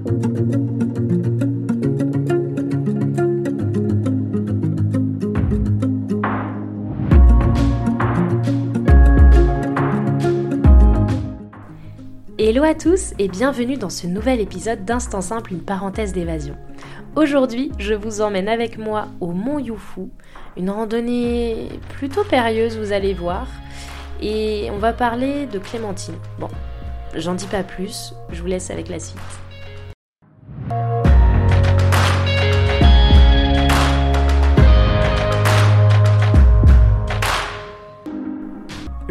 Hello à tous et bienvenue dans ce nouvel épisode d'Instant Simple, une parenthèse d'évasion. Aujourd'hui, je vous emmène avec moi au Mont Yufu, une randonnée plutôt périlleuse, vous allez voir, et on va parler de Clémentine. Bon, j'en dis pas plus, je vous laisse avec la suite.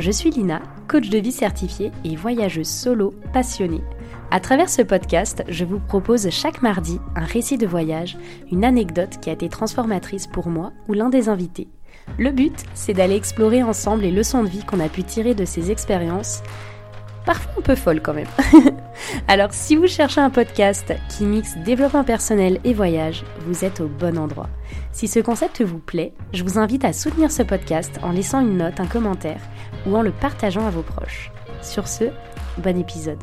Je suis Lina, coach de vie certifiée et voyageuse solo passionnée. À travers ce podcast, je vous propose chaque mardi un récit de voyage, une anecdote qui a été transformatrice pour moi ou l'un des invités. Le but, c'est d'aller explorer ensemble les leçons de vie qu'on a pu tirer de ces expériences, parfois un peu folles quand même. Alors si vous cherchez un podcast qui mixe développement personnel et voyage, vous êtes au bon endroit. Si ce concept vous plaît, je vous invite à soutenir ce podcast en laissant une note, un commentaire ou en le partageant à vos proches. Sur ce, bon épisode.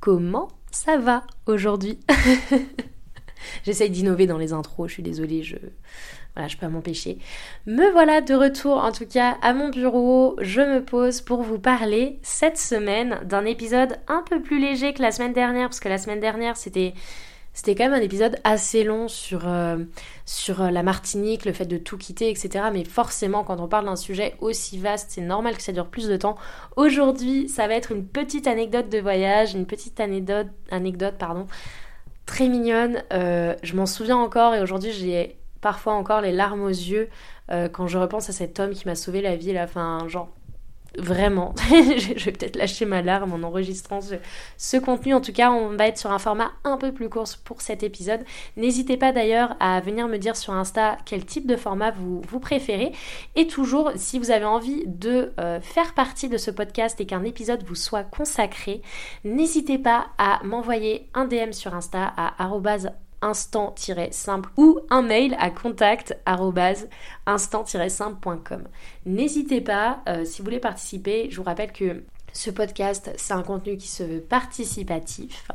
Comment ça va aujourd'hui? J'essaye d'innover dans les intros, je suis désolée, je voilà, je peux m'empêcher. Me voilà de retour en tout cas à mon bureau. Je me pose pour vous parler cette semaine d'un épisode un peu plus léger que la semaine dernière parce que la semaine dernière c'était c'était quand même un épisode assez long sur, euh, euh, la Martinique, le fait de tout quitter, etc. Mais forcément, quand on parle d'un sujet aussi vaste, c'est normal que ça dure plus de temps. Aujourd'hui, ça va être une petite anecdote de voyage, une petite anecdote, anecdote pardon, très mignonne. Euh, je m'en souviens encore et aujourd'hui, j'ai parfois encore les larmes aux yeux quand je repense à cet homme qui m'a sauvé la vie. Là, enfin, genre, Vraiment, je vais peut-être lâcher ma larme en enregistrant ce, contenu. En tout cas, on va être sur un format un peu plus court pour cet épisode. N'hésitez pas d'ailleurs à venir me dire sur Insta quel type de format vous, vous préférez. Et toujours, si vous avez envie de euh, faire partie de ce podcast et qu'un épisode vous soit consacré, n'hésitez pas à m'envoyer un DM sur Insta à instant-simple ou un mail à contact instant-simple.com. N'hésitez pas, euh, si vous voulez participer, je vous rappelle que ce podcast, c'est un contenu qui se veut participatif.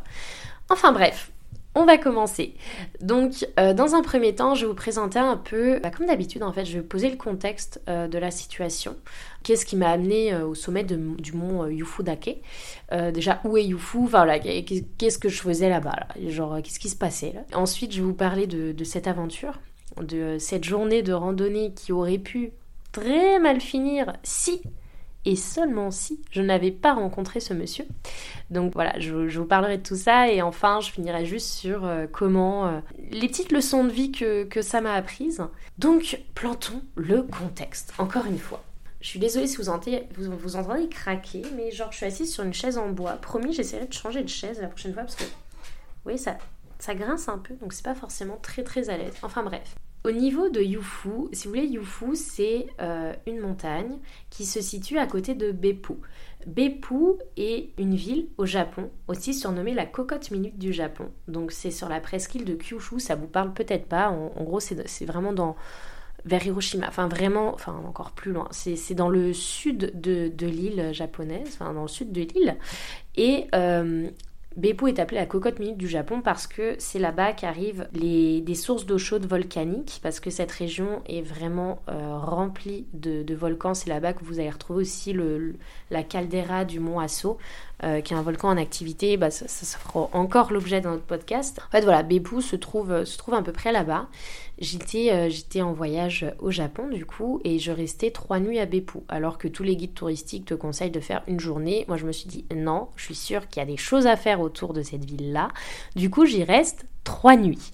Enfin bref, on va commencer. Donc, euh, dans un premier temps, je vais vous présenter un peu, bah, comme d'habitude, en fait, je vais poser le contexte euh, de la situation. Qu'est-ce qui m'a amené euh, au sommet du mont Yufu Dake? Déjà, où est Yufu? Voilà, qu'est-ce que je faisais là-bas Genre, qu'est-ce qui se passait là? Ensuite, je vais vous parler de cette aventure, de cette journée de randonnée qui aurait pu très mal finir si et seulement si je n'avais pas rencontré ce monsieur. Donc voilà, je, vous parlerai de tout ça et enfin je finirai juste sur euh, comment euh, les petites leçons de vie que, ça m'a apprises. Donc plantons le contexte, encore une fois. Je suis désolée si vous entendez, vous, vous entendez craquer, mais genre je suis assise sur une chaise en bois. Promis, j'essaierai de changer de chaise la prochaine fois parce que, oui, ça, ça grince un peu, donc c'est pas forcément très très à l'aise. Enfin bref. Au niveau de Yufu, si vous voulez, Yufu, c'est euh, une montagne qui se situe à côté de Beppu. Beppu est une ville au Japon, aussi surnommée la cocotte minute du Japon. Donc c'est sur la presqu'île de Kyushu, ça vous parle peut-être pas. En, gros, c'est vraiment dans vers Hiroshima, enfin vraiment, enfin encore plus loin. C'est dans le sud de, l'île japonaise, enfin dans le sud de l'île. Et euh, Beppu est appelée la cocotte minute du Japon parce que c'est là-bas qu'arrivent les, sources d'eau chaude volcaniques, parce que cette région est vraiment euh, remplie de, volcans. C'est là-bas que vous allez retrouver aussi la caldeira du mont Asso, euh, qui est un volcan en activité. Bah, ça, ça, fera encore l'objet de notre podcast. En fait, voilà, Beppu se trouve, se trouve à peu près là-bas. J'étais, euh, j'étais en voyage au Japon du coup et je restais trois nuits à Beppu alors que tous les guides touristiques te conseillent de faire une journée. Moi je me suis dit non, je suis sûre qu'il y a des choses à faire autour de cette ville-là. Du coup j'y reste trois nuits.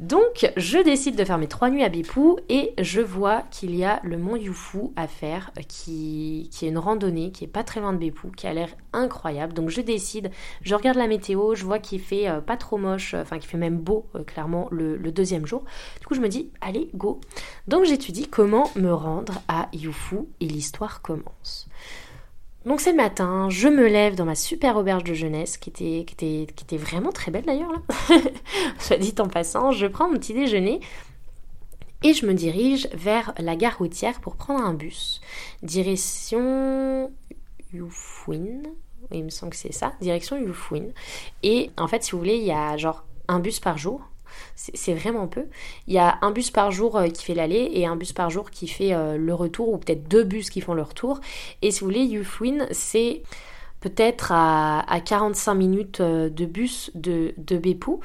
Donc je décide de faire mes trois nuits à Beppu et je vois qu'il y a le mont Yufu à faire euh, qui, est une randonnée qui est pas très loin de Beppu qui a l'air incroyable. Donc je décide, je regarde la météo, je vois qu'il fait euh, pas trop moche, enfin qu'il fait même beau clairement le, le, deuxième jour. Du coup je me dis allez go. Donc j'étudie comment me rendre à Yufu et l'histoire commence. Donc c'est le matin, je me lève dans ma super auberge de jeunesse, qui était, vraiment très belle d'ailleurs là, soit dit en passant, je prends mon petit déjeuner et je me dirige vers la gare routière pour prendre un bus. Direction Yufuin, il me semble que c'est ça, direction Yufouin. Et en fait, si vous voulez, il y a genre un bus par jour. C'est vraiment peu. Il y a un bus par jour euh, qui fait l'aller et un bus par jour qui fait euh, le retour, ou peut-être deux bus qui font le retour. Et si vous voulez, Yufouin, c'est peut-être à, 45 minutes euh, de bus de, de Bepou.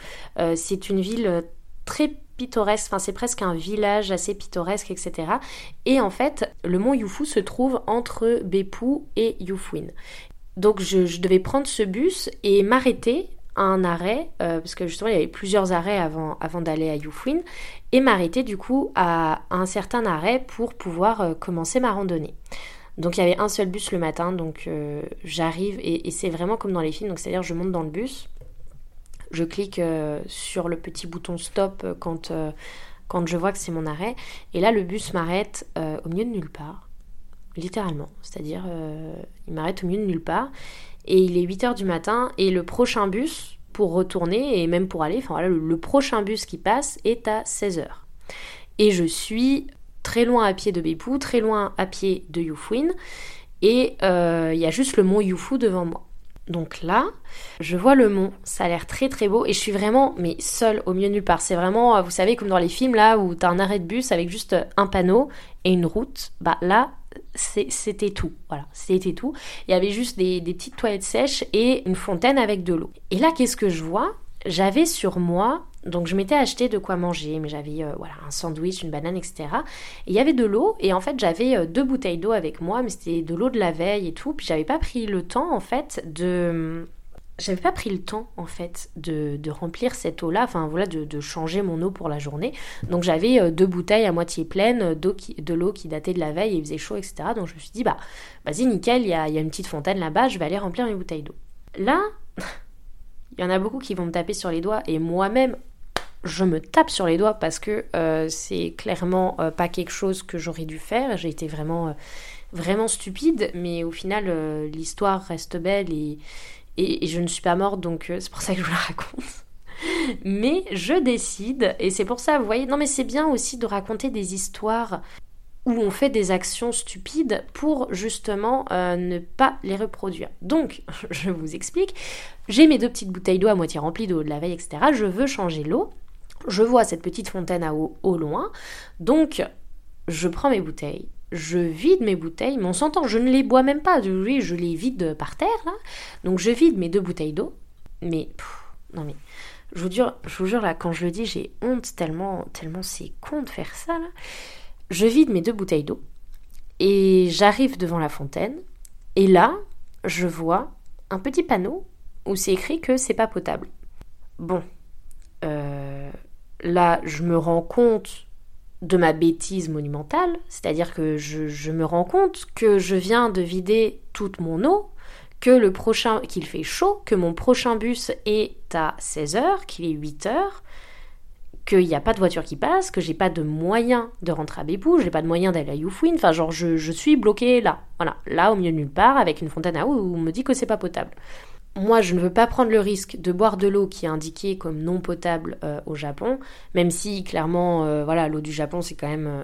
c'est une ville très pittoresque, enfin c'est presque un village assez pittoresque, etc. Et en fait, le mont Yufu se trouve entre Bepou et Yufouin. Donc je, devais prendre ce bus et m'arrêter un arrêt, euh, parce que justement il y avait plusieurs arrêts avant, d'aller à Yufouin, et m'arrêter du coup à, un certain arrêt pour pouvoir euh, commencer ma randonnée. Donc il y avait un seul bus le matin, donc euh, j'arrive et, et c'est vraiment comme dans les films, donc c'est-à-dire je monte dans le bus, je clique sur le petit bouton stop quand, quand je vois que c'est mon arrêt, et là le bus m'arrête au milieu de nulle part littéralement. C'est-à-dire, il m'arrête au milieu de nulle part. Et il est 8h du matin et le prochain bus pour retourner et même pour aller, enfin voilà, le, prochain bus qui passe est à 16h. Et je suis très loin à pied de Bepou, très loin à pied de Yufouin. Et euh, il y a juste le mont Yufu devant moi. Donc là, je vois le mont, ça a l'air très très beau et je suis vraiment mais seule au milieu de nulle part. C'est vraiment, vous savez, comme dans les films là où t'as un arrêt de bus avec juste un panneau et une route. Bah là, c'était tout. Voilà, c'était tout. Il y avait juste des, petites toilettes sèches et une fontaine avec de l'eau. Et là, qu'est-ce que je vois? J'avais sur moi, donc je m'étais acheté de quoi manger, mais j'avais euh, voilà un sandwich, une banane, etc. Et il y avait de l'eau et en fait j'avais euh, deux bouteilles d'eau avec moi, mais c'était de l'eau de la veille et tout. Puis j'avais pas pris le temps en fait de j'avais pas pris le temps en fait de, remplir cette eau là, enfin voilà, de, changer mon eau pour la journée. Donc j'avais euh, deux bouteilles à moitié pleines euh, d'eau de l'eau qui datait de la veille et il faisait chaud, etc. Donc je me suis dit, bah vas-y, nickel, il y a, une petite fontaine là-bas, je vais aller remplir mes bouteilles d'eau. Là, il y en a beaucoup qui vont me taper sur les doigts et moi-même, je me tape sur les doigts parce que euh, c'est clairement pas quelque chose que j'aurais dû faire. J'ai été vraiment, vraiment stupide, mais au final, l'histoire reste belle et et, je ne suis pas morte, donc euh, c'est pour ça que je vous la raconte. mais je décide, et c'est pour ça, vous voyez, non mais c'est bien aussi de raconter des histoires où on fait des actions stupides pour justement euh, ne pas les reproduire. Donc, je vous explique, j'ai mes deux petites bouteilles d'eau à moitié remplies d'eau de la veille, etc. Je veux changer l'eau. Je vois cette petite fontaine à eau au loin. Donc, je prends mes bouteilles, je vide mes bouteilles, mais on s'entend, je ne les bois même pas, oui, je les vide par terre, là. Donc je vide mes deux bouteilles d'eau, mais, non mais, je vous, jure, je vous jure, là, quand je le dis, j'ai honte tellement, tellement c'est con de faire ça. Je vide mes deux bouteilles d'eau, et j'arrive devant la fontaine, et là, je vois un petit panneau où c'est écrit que c'est pas potable. Bon, euh, là, je me rends compte de ma bêtise monumentale, c'est-à-dire que je, me rends compte que je viens de vider toute mon eau, que le prochain, qu'il fait chaud, que mon prochain bus est à 16h, qu'il est 8h, qu'il n'y a pas de voiture qui passe, que j'ai pas de moyen de rentrer à Bépou, j'ai pas de moyen d'aller à Youfouine, enfin genre je, suis bloquée là, voilà, là au milieu de nulle part, avec une fontaine à eau où on me dit que c'est pas potable moi, je ne veux pas prendre le risque de boire de l'eau qui est indiquée comme non potable euh, au Japon, même si clairement, euh, voilà, l'eau du Japon, c'est quand même, euh,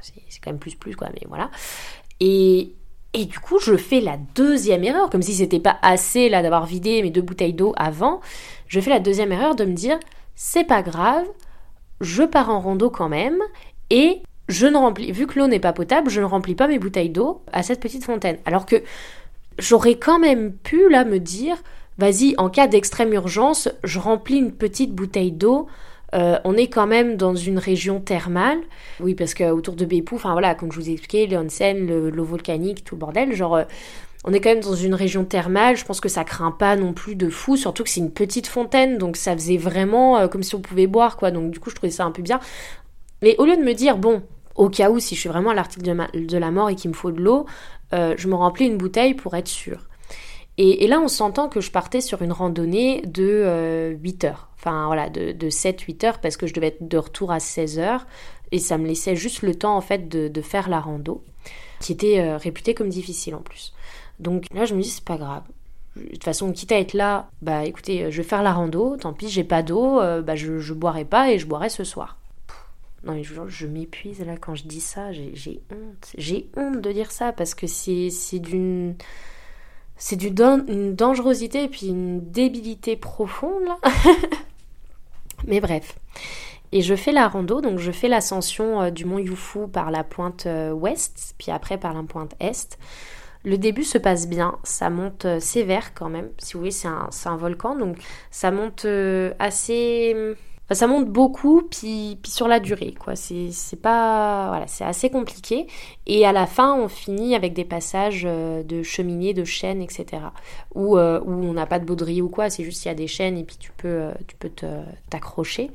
c'est quand même plus plus quoi, mais voilà. Et, et du coup, je fais la deuxième erreur, comme si c'était pas assez là d'avoir vidé mes deux bouteilles d'eau avant. Je fais la deuxième erreur de me dire, c'est pas grave, je pars en rando quand même, et je ne remplis, vu que l'eau n'est pas potable, je ne remplis pas mes bouteilles d'eau à cette petite fontaine. Alors que j'aurais quand même pu là me dire, vas-y, en cas d'extrême urgence, je remplis une petite bouteille d'eau. Euh, on est quand même dans une région thermale. Oui, parce qu'autour de Bepou, enfin voilà, comme je vous ai expliqué, les onsen, l'eau volcanique, tout le bordel, genre, euh, on est quand même dans une région thermale. Je pense que ça craint pas non plus de fou, surtout que c'est une petite fontaine, donc ça faisait vraiment euh, comme si on pouvait boire, quoi. Donc du coup, je trouvais ça un peu bien. Mais au lieu de me dire, bon, au cas où, si je suis vraiment à l'article de, la mort et qu'il me faut de l'eau, euh, je me remplis une bouteille pour être sûre. Et, là, on s'entend que je partais sur une randonnée de 8 euh, heures. Enfin, voilà, de, 7-8 heures, parce que je devais être de retour à 16 heures. Et ça me laissait juste le temps, en fait, de, faire la rando, qui était euh, réputée comme difficile en plus. Donc là, je me dis, c'est pas grave. De toute façon, quitte à être là, bah écoutez, je vais faire la rando, tant pis, j'ai pas d'eau, bah je, je boirai pas et je boirai ce soir. Non, mais je, m'épuise là quand je dis ça, j'ai honte. J'ai honte de dire ça parce que c'est d'une. c'est du une dangerosité et puis une débilité profonde. Mais bref. Et je fais la rando, donc je fais l'ascension euh, du mont Yufu par la pointe euh, ouest, puis après par la pointe est. Le début se passe bien, ça monte euh, sévère quand même. Si vous voyez, c'est un, un, volcan, donc ça monte assez ça monte beaucoup, puis, puis sur la durée, quoi. C'est pas. Voilà, c'est assez compliqué. Et à la fin, on finit avec des passages euh, de cheminées, de chaînes, etc. Où, euh, où on n'a pas de baudrier ou quoi, c'est juste qu'il y a des chaînes et puis tu peux, euh, tu peux t'accrocher.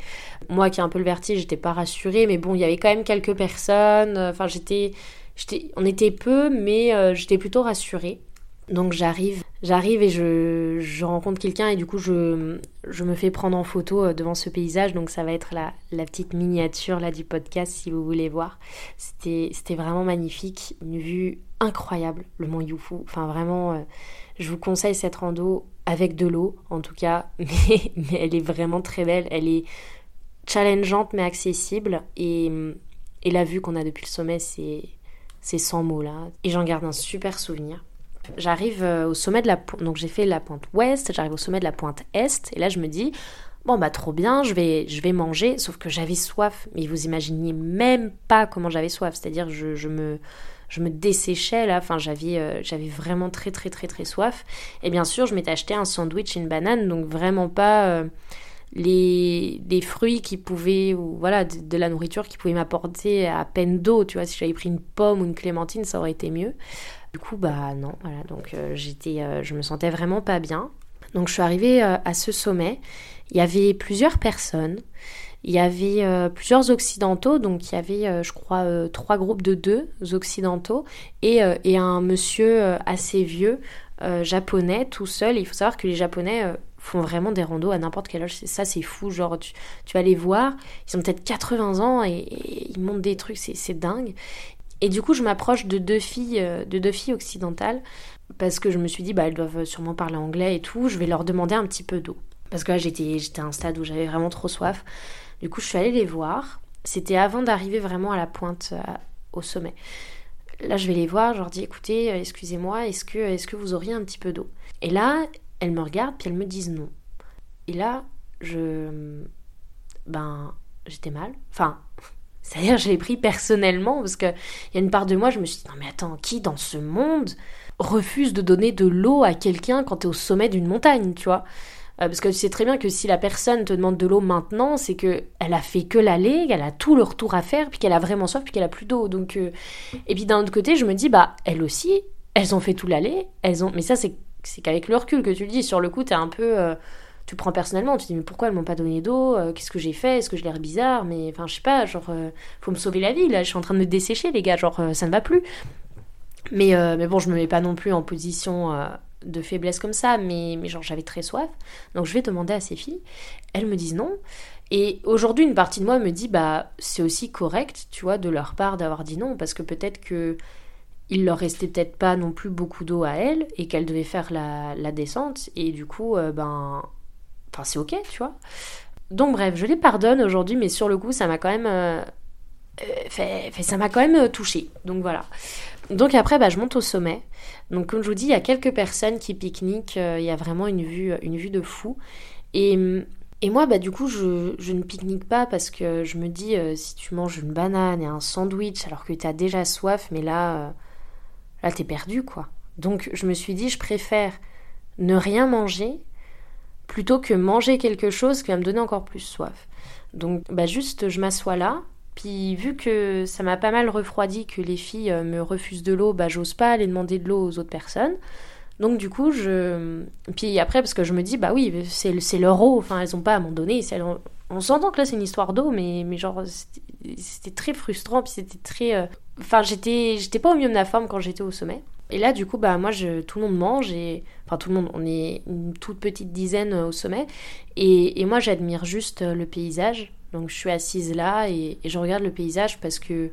Moi qui ai un peu le vertige, j'étais pas rassurée, mais bon, il y avait quand même quelques personnes. Enfin, j'étais. On était peu, mais j'étais plutôt rassurée. Donc j'arrive, j'arrive et je, je rencontre quelqu'un et du coup je, je, me fais prendre en photo euh, devant ce paysage. Donc ça va être la, la petite miniature là du podcast si vous voulez voir. C'était, vraiment magnifique, une vue incroyable, le mont Yufu. Enfin vraiment, euh, je vous conseille cette rando avec de l'eau en tout cas, mais, mais elle est vraiment très belle. Elle est challengeante mais accessible et, et la vue qu'on a depuis le sommet c'est, c'est sans mots là. Et j'en garde un super souvenir. J'arrive euh, au sommet de la pointe, donc j'ai fait la pointe ouest, j'arrive au sommet de la pointe est, et là je me dis, bon bah trop bien, je vais, je vais manger, sauf que j'avais soif, mais vous imaginez même pas comment j'avais soif, c'est-à-dire je, je, me, je me desséchais là, enfin j'avais, euh, j'avais vraiment très très très très soif, et bien sûr je m'étais acheté un sandwich, une banane, donc vraiment pas... Euh, les, les, fruits qui pouvaient, ou voilà, de, de la nourriture qui pouvait m'apporter à peine d'eau, tu vois, si j'avais pris une pomme ou une clémentine, ça aurait été mieux. Du coup, bah non, voilà, donc euh, j'étais, euh, je me sentais vraiment pas bien. Donc je suis arrivée euh, à ce sommet. Il y avait plusieurs personnes. Il y avait plusieurs occidentaux, donc il y avait, je crois, trois groupes de deux occidentaux et, et un monsieur assez vieux, japonais, tout seul. Il faut savoir que les japonais font vraiment des randos à n'importe quel âge. Ça, c'est fou. Genre, tu, vas les voir, ils ont peut-être 80 ans et, et, ils montent des trucs, c'est dingue. Et du coup, je m'approche de deux filles, euh, de deux filles occidentales, parce que je me suis dit, bah, elles doivent sûrement parler anglais et tout, je vais leur demander un petit peu d'eau. Parce que là, j'étais, j'étais à un stade où j'avais vraiment trop soif. Du coup, je suis allée les voir. C'était avant d'arriver vraiment à la pointe, euh, au sommet. Là, je vais les voir, je leur dis, écoutez, euh, excusez-moi, est-ce que, est-ce que vous auriez un petit peu d'eau? Et là, elles me regardent, puis elles me disent non. Et là, je... Ben, j'étais mal. Enfin, c'est-à-dire, je l'ai pris personnellement parce qu'il y a une part de moi, je me suis dit, non mais attends, qui dans ce monde refuse de donner de l'eau à quelqu'un quand tu es au sommet d'une montagne, tu vois? Euh, parce que tu sais très bien que si la personne te demande de l'eau maintenant, c'est que elle a fait que l'aller, qu'elle a tout le retour à faire, puis qu'elle a vraiment soif, puis qu'elle a plus d'eau. Donc, euh, et puis d'un autre côté, je me dis bah elles aussi, elles ont fait tout l'aller, elles ont. Mais ça c'est c'est qu'avec le recul que tu le dis. Sur le coup, t'es un peu euh, tu prends personnellement, tu te dis mais pourquoi elles m'ont pas donné d'eau euh, Qu'est-ce que j'ai fait Est-ce que je l'air bizarre Mais enfin je sais pas, genre euh, faut me sauver la vie là, je suis en train de me dessécher les gars, genre euh, ça ne va plus. Mais, mais bon, je me mets pas non plus en position de faiblesse comme ça, mais, mais genre j'avais très soif. Donc je vais demander à ces filles, elles me disent non. Et aujourd'hui, une partie de moi me dit bah c'est aussi correct, tu vois, de leur part d'avoir dit non, parce que peut-être que il leur restait peut-être pas non plus beaucoup d'eau à elles et qu'elles devaient faire la, la descente et du coup ben Enfin, c'est ok, tu vois. Donc, bref, je les pardonne aujourd'hui, mais sur le coup, ça m'a quand même. Euh, euh, ça m'a quand même euh, touché. Donc voilà. Donc après, bah, je monte au sommet. Donc comme je vous dis, il y a quelques personnes qui pique-niquent. il y a vraiment une vue, une vue de fou. Et, moi, bah, du coup, je, je ne pique-nique pas parce que je me dis, si tu manges une banane et un sandwich alors que tu as déjà soif, mais là, là, t'es perdu, quoi. Donc je me suis dit, je préfère ne rien manger plutôt que manger quelque chose qui va me donner encore plus soif. Donc bah juste je m'assois là, puis vu que ça m'a pas mal refroidi que les filles euh, me refusent de l'eau, bah j'ose pas aller demander de l'eau aux autres personnes. Donc du coup, je... Puis après, parce que je me dis, bah oui, c'est leur eau, enfin elles ont pas à m'en donner. On s'entend que là c'est une histoire d'eau, mais, mais genre c'était très frustrant, puis c'était très... Euh, enfin j'étais pas au mieux de ma forme quand j'étais au sommet. Et là, du coup, bah, moi, tout le monde mange, et, enfin tout le monde, on est une toute petite dizaine au sommet, et, moi, j'admire juste le paysage. Donc, je suis assise là et, je regarde le paysage parce que,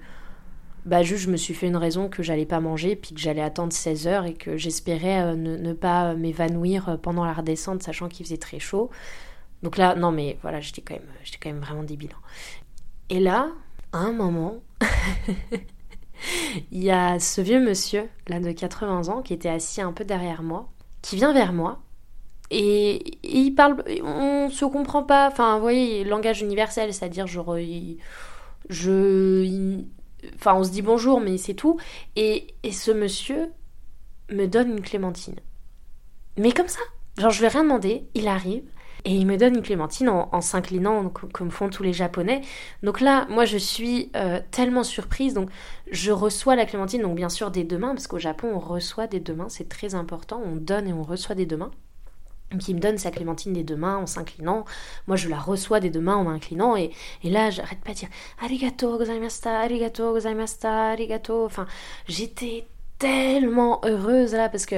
bah, juste, je me suis fait une raison que j'allais pas manger, puis que j'allais attendre 16 heures et que j'espérais euh, ne, ne, pas m'évanouir pendant la redescente, sachant qu'il faisait très chaud. Donc là, non, mais voilà, j'étais quand même, j'étais quand même vraiment débile. Hein. Et là, à un moment. Il y a ce vieux monsieur, là de 80 ans, qui était assis un peu derrière moi. qui vient vers moi et, il parle, on se comprend pas, enfin, vous voyez, langage universel, c'est-à-dire genre, je, enfin, on se dit bonjour, mais c'est tout. Et, et ce monsieur me donne une clémentine. Mais comme ça, genre, je ai rien demandé, il arrive. Et il me donne une clémentine en, s'inclinant comme font tous les Japonais. Donc là, moi, je suis euh, tellement surprise. Donc, je reçois la clémentine, donc bien sûr des deux mains, parce qu'au Japon, on reçoit des deux mains, c'est très important. On donne et on reçoit des deux mains qui me donne sa clémentine des deux mains en s'inclinant. Moi, je la reçois des deux mains en m'inclinant. Et, et là, j'arrête pas de dire Arigato gozaimashita, arigato gozaimashita, arigato. Enfin, j'étais tellement heureuse là parce que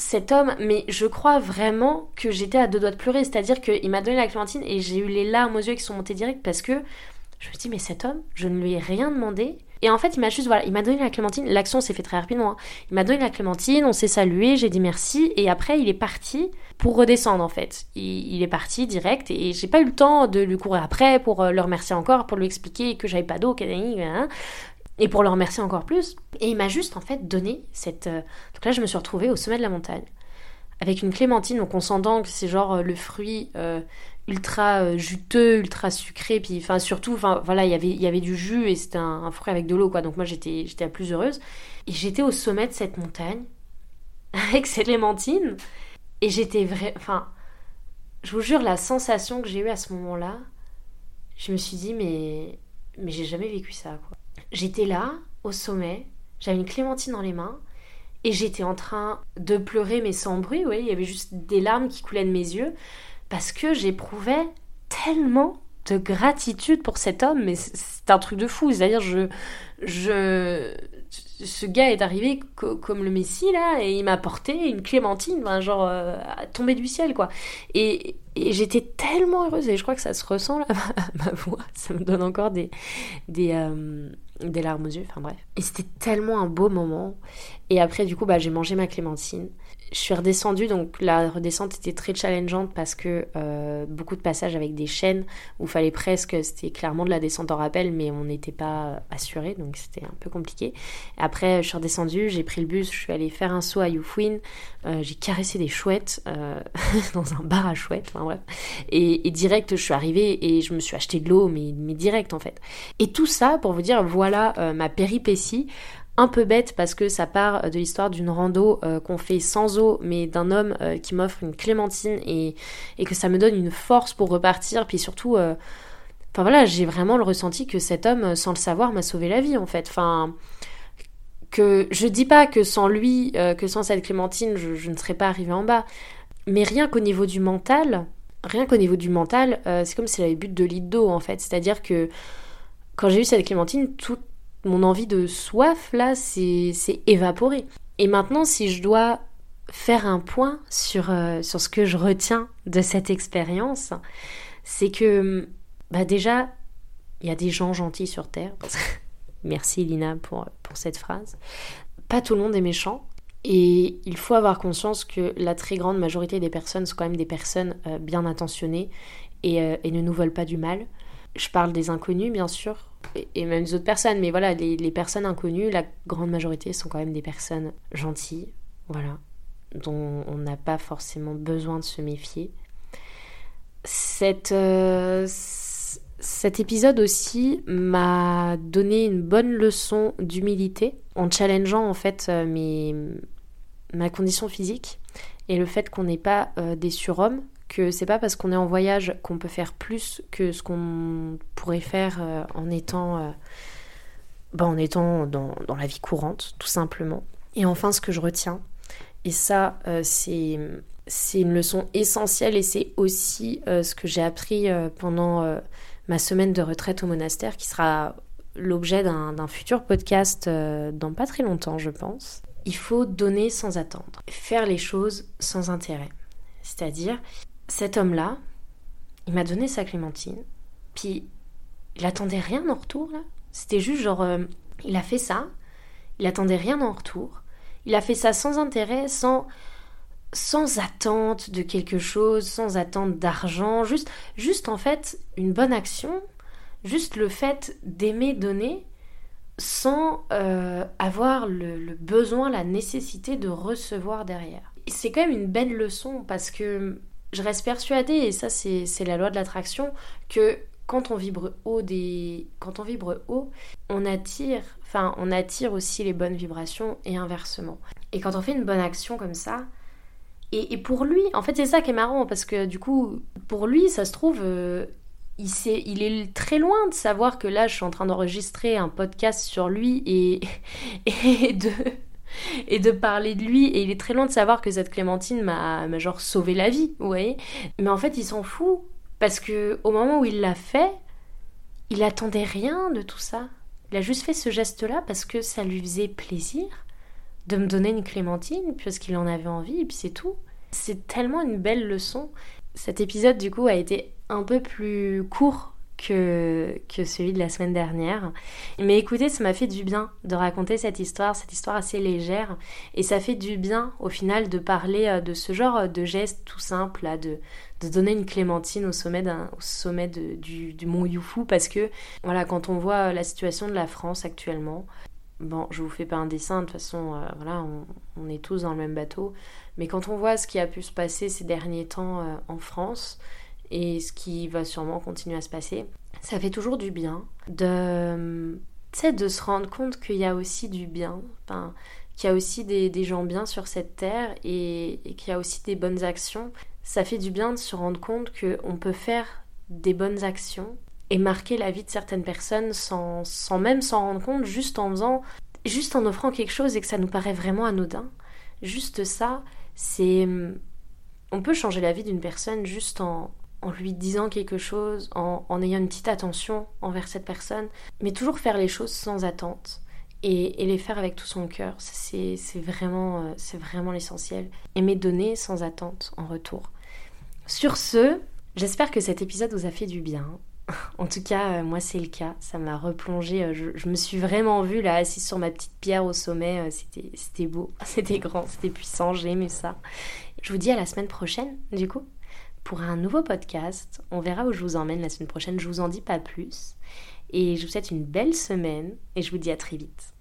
cet homme, mais je crois vraiment que j'étais à deux doigts de pleurer. C'est-à-dire qu'il m'a donné la clémentine et j'ai eu les larmes aux yeux qui sont montées direct parce que je me dis, mais cet homme, je ne lui ai rien demandé. Et en fait, il m'a juste, voilà, il m'a donné la clémentine. L'action s'est fait très rapidement. Hein. Il m'a donné la clémentine, on s'est salué, j'ai dit merci. Et après, il est parti pour redescendre, en fait. Il, est parti direct et j'ai pas eu le temps de lui courir après pour euh, le remercier encore, pour lui expliquer que j'avais pas d'eau, et pour le remercier encore plus. Et il m'a juste, en fait, donné cette. Euh, donc là, je me suis retrouvée au sommet de la montagne avec une clémentine, donc on s'entend que c'est genre euh, le fruit ultra euh, juteux, ultra sucré, puis enfin surtout, enfin voilà, y il y avait du jus et c'était un, fruit avec de l'eau quoi. Donc moi j'étais j'étais la plus heureuse et j'étais au sommet de cette montagne avec ces clémentines et j'étais vrai, enfin je vous jure la sensation que j'ai eue à ce moment-là, je me suis dit mais mais j'ai jamais vécu ça quoi. J'étais là au sommet, j'avais une clémentine dans les mains et j'étais en train de pleurer mais sans bruit, oui, il y avait juste des larmes qui coulaient de mes yeux parce que j'éprouvais tellement de gratitude pour cet homme, mais c'est un truc de fou. C'est-à-dire, je, je, ce gars est arrivé comme le Messie là, et il m'a apporté une clémentine, genre euh, tombée du ciel quoi. Et, j'étais tellement heureuse, et je crois que ça se ressent là, ma, voix, ça me donne encore des, des, euh, des larmes aux yeux, enfin bref. Et c'était tellement un beau moment. Et après, du coup, bah, j'ai mangé ma clémentine je suis redescendue, donc la redescente était très challengeante parce que euh, beaucoup de passages avec des chaînes où il fallait presque, c'était clairement de la descente en rappel, mais on n'était pas assuré, donc c'était un peu compliqué. Après, je suis redescendue, j'ai pris le bus, je suis allée faire un saut à Youfouin, euh, j'ai caressé des chouettes euh, dans un bar à chouettes, enfin bref. Et, direct, je suis arrivée et je me suis acheté de l'eau, mais, mais direct en fait. Et tout ça pour vous dire, voilà ma péripétie un peu bête parce que ça part de l'histoire d'une rando euh, qu'on fait sans eau, mais d'un homme euh, qui m'offre une clémentine et, que ça me donne une force pour repartir. Puis surtout, euh, enfin voilà, j'ai vraiment le ressenti que cet homme, sans le savoir, m'a sauvé la vie en fait. Enfin, que je dis pas que sans lui, que sans cette clémentine, je, ne serais pas arrivée en bas, mais rien qu'au niveau du mental, rien qu'au niveau du mental, c'est comme si avait bu de litres d'eau en fait. C'est-à-dire que quand j'ai eu cette clémentine, tout mon envie de soif, là, c'est évaporé. Et maintenant, si je dois faire un point sur, euh, sur ce que je retiens de cette expérience, c'est que, bah déjà, il y a des gens gentils sur Terre. Merci Lina pour, pour cette phrase. Pas tout le monde est méchant. Et il faut avoir conscience que la très grande majorité des personnes sont quand même des personnes euh, bien intentionnées et, euh, et ne nous veulent pas du mal. Je parle des inconnus, bien sûr, et même des autres personnes, mais voilà, les, personnes inconnues, la grande majorité sont quand même des personnes gentilles, voilà, dont on n'a pas forcément besoin de se méfier. Euh, cet épisode aussi m'a donné une bonne leçon d'humilité en challengeant en fait euh, mes, ma condition physique et le fait qu'on n'est pas euh, des surhommes, que c'est pas parce qu'on est en voyage qu'on peut faire plus que ce qu'on pourrait faire euh, en étant, bah, en étant dans, la vie courante, tout simplement. Et enfin, ce que je retiens, et ça, euh, c'est une leçon essentielle et c'est aussi ce que j'ai appris pendant ma semaine de retraite au monastère, qui sera l'objet d'un futur podcast dans pas très longtemps, je pense. Il faut donner sans attendre, faire les choses sans intérêt. C'est-à-dire, cet homme-là, il m'a donné sa clémentine, puis il attendait rien en retour. C'était juste genre, euh, il a fait ça, il attendait rien en retour, il a fait ça sans intérêt, sans sans attente de quelque chose, sans attente d'argent, juste, juste en fait une bonne action, juste le fait d'aimer donner sans euh, avoir le, besoin, la nécessité de recevoir derrière. c'est quand même une belle leçon parce que je reste persuadée, et ça c'est la loi de l'attraction, que quand on vibre haut des quand on vibre haut, on attire enfin on attire aussi les bonnes vibrations et inversement. Et quand on fait une bonne action comme ça, et, pour lui, en fait c'est ça qui est marrant parce que du coup pour lui ça se trouve euh, il, il est très loin de savoir que là je suis en train d'enregistrer un podcast sur lui et, et de et de parler de lui. Et il est très loin de savoir que cette Clémentine m'a genre sauvé la vie, vous voyez. Mais en fait, il s'en fout. Parce que au moment où il l'a fait, il attendait rien de tout ça. Il a juste fait ce geste-là parce que ça lui faisait plaisir de me donner une Clémentine, puisqu'il en avait envie, et puis c'est tout. C'est tellement une belle leçon. Cet épisode, du coup, a été un peu plus court que, celui de la semaine dernière. Mais écoutez, ça m'a fait du bien de raconter cette histoire, cette histoire assez légère. Et ça fait du bien au final de parler euh, de ce genre de geste tout simple, là, de, de donner une clémentine au sommet, sommet du, mont Yufu. Parce que, voilà, quand on voit la situation de la France actuellement, Bon, je vous fais pas un dessin, de toute façon, euh, voilà, on, est tous dans le même bateau. Mais quand on voit ce qui a pu se passer ces derniers temps euh, en France, et ce qui va sûrement continuer à se passer. Ça fait toujours du bien de, de se rendre compte qu'il y a aussi du bien, qu'il y a aussi des, gens bien sur cette terre et, qu'il y a aussi des bonnes actions. Ça fait du bien de se rendre compte qu'on peut faire des bonnes actions et marquer la vie de certaines personnes sans, sans même s'en rendre compte, juste en faisant, juste en offrant quelque chose et que ça nous paraît vraiment anodin. Juste ça, c'est on peut changer la vie d'une personne juste en, en lui disant quelque chose, en, ayant une petite attention envers cette personne, mais toujours faire les choses sans attente et, les faire avec tout son cœur. C'est vraiment, euh, vraiment l'essentiel. Aimer donner sans attente en retour. Sur ce, j'espère que cet épisode vous a fait du bien. En tout cas, euh, moi c'est le cas. Ça m'a replongé. Euh, je, me suis vraiment vue là, assise sur ma petite pierre au sommet. C'était beau, c'était grand, c'était puissant. J'ai aimé ça. Je vous dis à la semaine prochaine, du coup pour un nouveau podcast. On verra où je vous emmène la semaine prochaine, je vous en dis pas plus. Et je vous souhaite une belle semaine et je vous dis à très vite.